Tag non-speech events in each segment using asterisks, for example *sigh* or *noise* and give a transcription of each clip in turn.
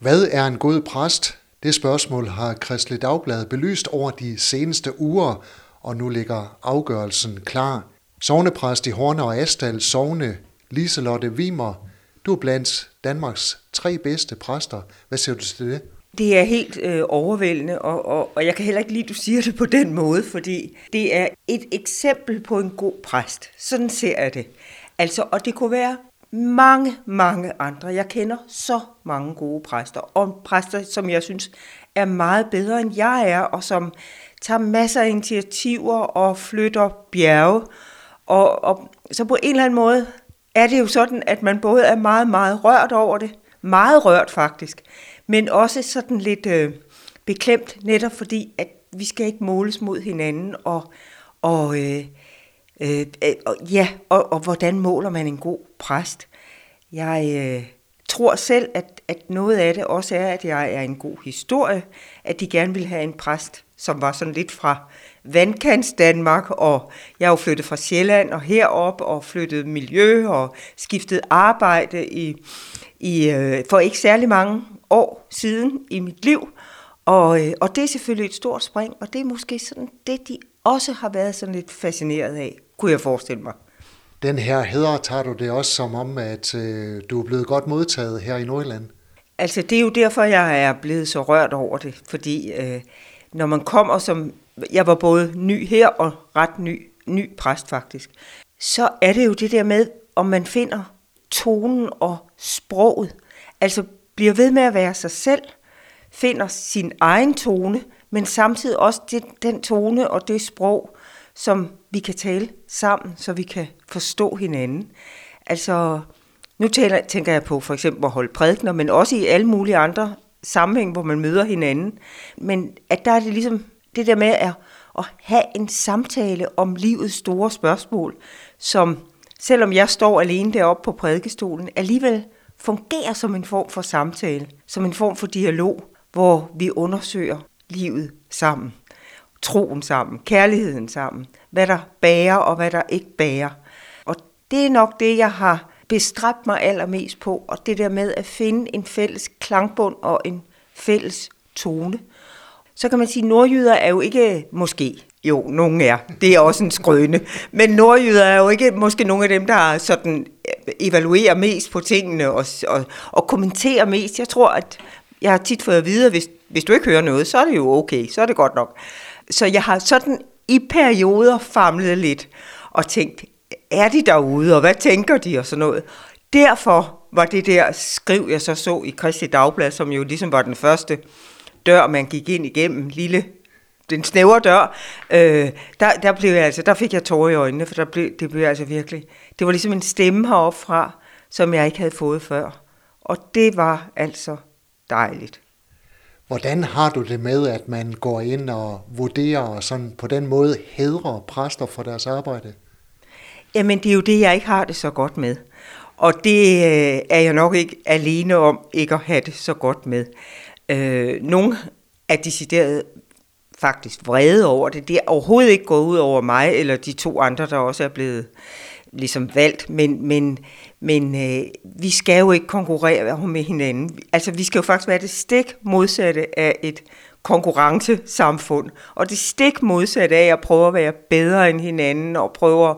Hvad er en god præst? Det spørgsmål har Kristelig Dagblad belyst over de seneste uger, og nu ligger afgørelsen klar. Sognepræst i Horne og Astal, Sogne, Liselotte Vimer, du er blandt Danmarks tre bedste præster. Hvad siger du til det? Det er helt øh, overvældende, og, og, og jeg kan heller ikke lide, at du siger det på den måde, fordi det er et eksempel på en god præst. Sådan ser jeg det. Altså, og det kunne være mange, mange andre. Jeg kender så mange gode præster, og præster, som jeg synes er meget bedre end jeg er, og som tager masser af initiativer og flytter bjerge. Og, og så på en eller anden måde er det jo sådan, at man både er meget, meget rørt over det, meget rørt faktisk, men også sådan lidt øh, beklemt, netop fordi, at vi skal ikke måles mod hinanden, og, og, øh, Øh, øh, og ja, og, og hvordan måler man en god præst? Jeg øh, tror selv, at, at noget af det også er, at jeg er en god historie, at de gerne vil have en præst, som var sådan lidt fra vandkants Danmark, og jeg er jo flyttet fra Sjælland og herop og flyttet miljø og skiftet arbejde i, i, øh, for ikke særlig mange år siden i mit liv. Og, øh, og det er selvfølgelig et stort spring, og det er måske sådan det, de også har været sådan lidt fascineret af, kunne jeg forestille mig. Den her heder tager du det også som om, at øh, du er blevet godt modtaget her i Nordjylland? Altså, det er jo derfor, jeg er blevet så rørt over det, fordi øh, når man kommer som, jeg var både ny her og ret ny, ny præst faktisk, så er det jo det der med, om man finder tonen og sproget, altså bliver ved med at være sig selv, finder sin egen tone, men samtidig også det, den tone og det sprog, som vi kan tale sammen, så vi kan forstå hinanden. Altså, nu taler, tænker jeg på for eksempel at holde prædikner, men også i alle mulige andre sammenhæng, hvor man møder hinanden. Men at der er det ligesom det der med at, at have en samtale om livets store spørgsmål, som selvom jeg står alene deroppe på prædikestolen, alligevel fungerer som en form for samtale, som en form for dialog, hvor vi undersøger livet sammen, troen sammen, kærligheden sammen, hvad der bærer og hvad der ikke bærer. Og det er nok det, jeg har bestræbt mig allermest på, og det der med at finde en fælles klangbund og en fælles tone. Så kan man sige, at nordjyder er jo ikke måske, jo, nogen er, det er også en skrøne, men nordjyder er jo ikke måske nogle af dem, der sådan øh, evaluerer mest på tingene og, og, og kommenterer mest. Jeg tror, at jeg har tit fået at vide, at hvis, hvis du ikke hører noget, så er det jo okay, så er det godt nok. Så jeg har sådan i perioder famlet lidt og tænkt, er de derude, og hvad tænker de, og sådan noget. Derfor var det der skriv, jeg så så i Kristi Dagblad, som jo ligesom var den første dør, man gik ind igennem, lille, den snævre dør, øh, der, der, blev jeg altså, der fik jeg tårer i øjnene, for der blev, det blev altså virkelig, det var ligesom en stemme heroppe fra, som jeg ikke havde fået før. Og det var altså dejligt. Hvordan har du det med, at man går ind og vurderer og sådan på den måde hedrer præster for deres arbejde? Jamen, det er jo det, jeg ikke har det så godt med. Og det øh, er jeg nok ikke alene om ikke at have det så godt med. Øh, nogle er decideret faktisk vrede over det. Det er overhovedet ikke gået ud over mig, eller de to andre, der også er blevet ligesom valgt, men, men, men øh, vi skal jo ikke konkurrere med hinanden. Altså, vi skal jo faktisk være det stik modsatte af et konkurrencesamfund, og det stik modsatte af at prøve at være bedre end hinanden, og prøve at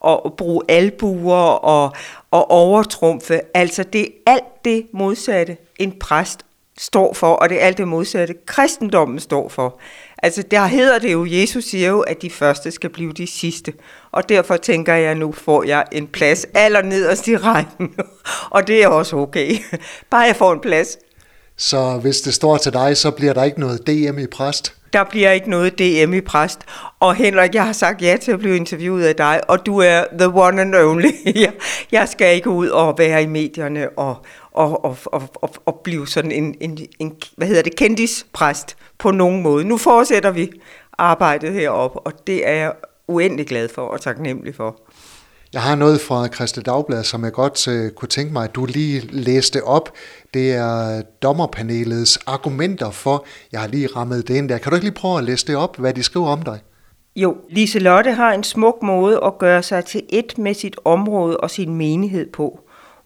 og bruge albuer og, og overtrumfe. Altså det er alt det modsatte, en præst står for, og det er alt det modsatte, kristendommen står for. Altså der hedder det jo, Jesus siger jo, at de første skal blive de sidste. Og derfor tænker jeg, nu får jeg en plads allernederst i rækken. *laughs* og det er også okay. *laughs* Bare jeg får en plads. Så hvis det står til dig, så bliver der ikke noget DM i præst? Der bliver ikke noget DM i præst. Og Henrik, jeg har sagt ja til at blive interviewet af dig, og du er the one and only. *laughs* jeg skal ikke ud og være i medierne og, og, og, og, og, og blive sådan en, en, en, hvad hedder det, kendispræst på nogen måde. Nu fortsætter vi arbejdet heroppe, og det er jeg uendelig glad for og taknemmelig for. Jeg har noget fra Christi Dagblad, som jeg godt uh, kunne tænke mig, at du lige læste op. Det er dommerpanelets argumenter for, jeg har lige rammet det ind der. Kan du ikke lige prøve at læse det op, hvad de skriver om dig? Jo, Lise Lotte har en smuk måde at gøre sig til et med sit område og sin menighed på.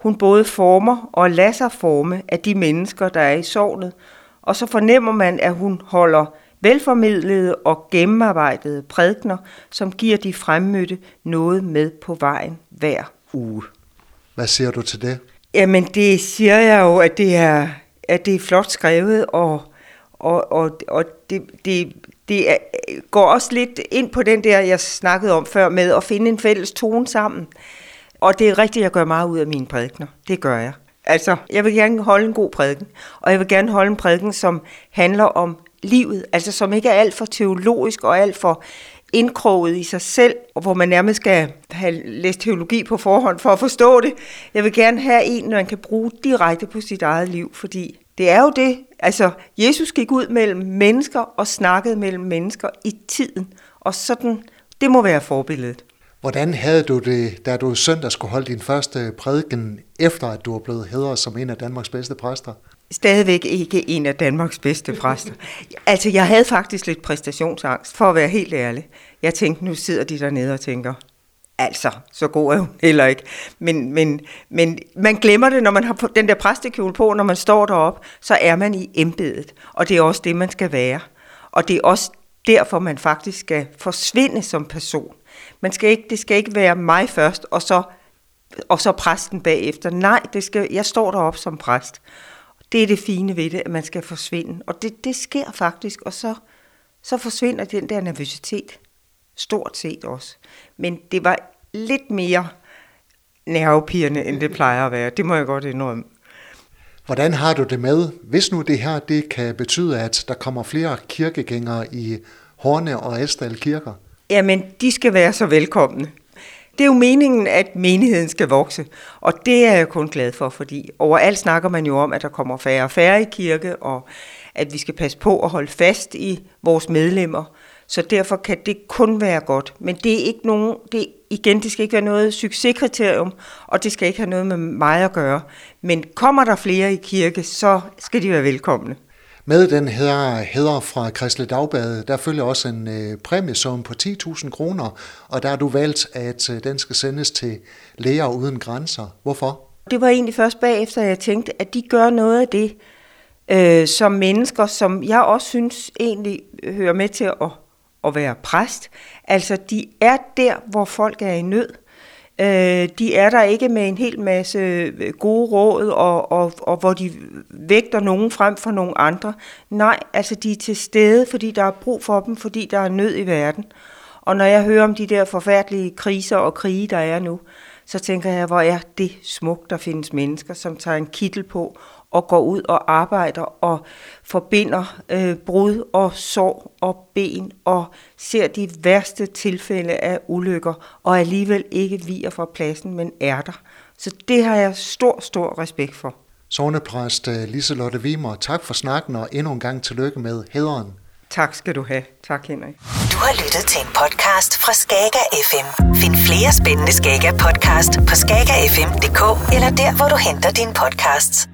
Hun både former og lader sig forme af de mennesker, der er i sovnet, og så fornemmer man, at hun holder velformidlede og gennemarbejdede prædikner, som giver de fremmødte noget med på vejen hver uge. Hvad siger du til det? Jamen, det siger jeg jo, at det er, at det er flot skrevet, og, og, og, og det, det, det er, går også lidt ind på den der, jeg snakkede om før, med at finde en fælles tone sammen. Og det er rigtigt, jeg gør meget ud af mine prædikner. Det gør jeg. Altså, jeg vil gerne holde en god prædiken, og jeg vil gerne holde en prædiken, som handler om livet, altså som ikke er alt for teologisk og alt for indkroget i sig selv, og hvor man nærmest skal have læst teologi på forhånd for at forstå det. Jeg vil gerne have en, man kan bruge direkte på sit eget liv, fordi det er jo det, altså Jesus gik ud mellem mennesker og snakkede mellem mennesker i tiden, og sådan, det må være forbilledet. Hvordan havde du det, da du søndag skulle holde din første prædiken, efter at du var blevet hedret som en af Danmarks bedste præster? Stadigvæk ikke en af Danmarks bedste præster. *laughs* Altså, jeg havde faktisk lidt præstationsangst, for at være helt ærlig. Jeg tænkte, nu sidder de dernede og tænker, altså, så god er hun heller ikke. Men, men, men man glemmer det, når man har den der præstekjole på, når man står deroppe, så er man i embedet. Og det er også det, man skal være. Og det er også derfor, man faktisk skal forsvinde som person. Man skal ikke, det skal ikke være mig først, og så, og så præsten bagefter. Nej, det skal, jeg står deroppe som præst. Det er det fine ved det, at man skal forsvinde. Og det, det sker faktisk, og så, så forsvinder den der nervøsitet. Stort set også. Men det var lidt mere nervepirrende, end det plejer at være. Det må jeg godt indrømme. Hvordan har du det med, hvis nu det her det kan betyde, at der kommer flere kirkegængere i Horne og Estal kirker? Jamen, de skal være så velkomne. Det er jo meningen, at menigheden skal vokse, og det er jeg kun glad for, fordi overalt snakker man jo om, at der kommer færre og færre i kirke, og at vi skal passe på at holde fast i vores medlemmer. Så derfor kan det kun være godt. Men det er ikke nogen, det, igen, det skal ikke være noget succeskriterium, og det skal ikke have noget med mig at gøre. Men kommer der flere i kirke, så skal de være velkomne. Med den her hæder fra Kristelig Dagblad, der følger også en øh, præmiesum på 10.000 kroner, og der har du valgt, at øh, den skal sendes til Læger Uden Grænser. Hvorfor? Det var egentlig først bagefter, at jeg tænkte, at de gør noget af det, øh, som mennesker, som jeg også synes egentlig hører med til at, at være præst. Altså, de er der, hvor folk er i nød. Øh, de er der ikke med en hel masse øh, gode råd, og, og, og hvor de vægter nogen frem for nogen andre. Nej, altså de er til stede, fordi der er brug for dem, fordi der er nød i verden. Og når jeg hører om de der forfærdelige kriser og krige, der er nu, så tænker jeg, hvor er det smukt, der findes mennesker, som tager en kittel på og går ud og arbejder og forbinder øh, brud og sår og ben og ser de værste tilfælde af ulykker og alligevel ikke viger fra pladsen, men er der. Så det har jeg stor, stor respekt for. Sognepræst øh, Liselotte Wimmer, tak for snakken og endnu en gang tillykke med hederen. Tak skal du have. Tak, Henrik. Du har lyttet til en podcast fra Skager FM. Find flere spændende Skager podcast på skagerfm.dk eller der, hvor du henter dine podcasts.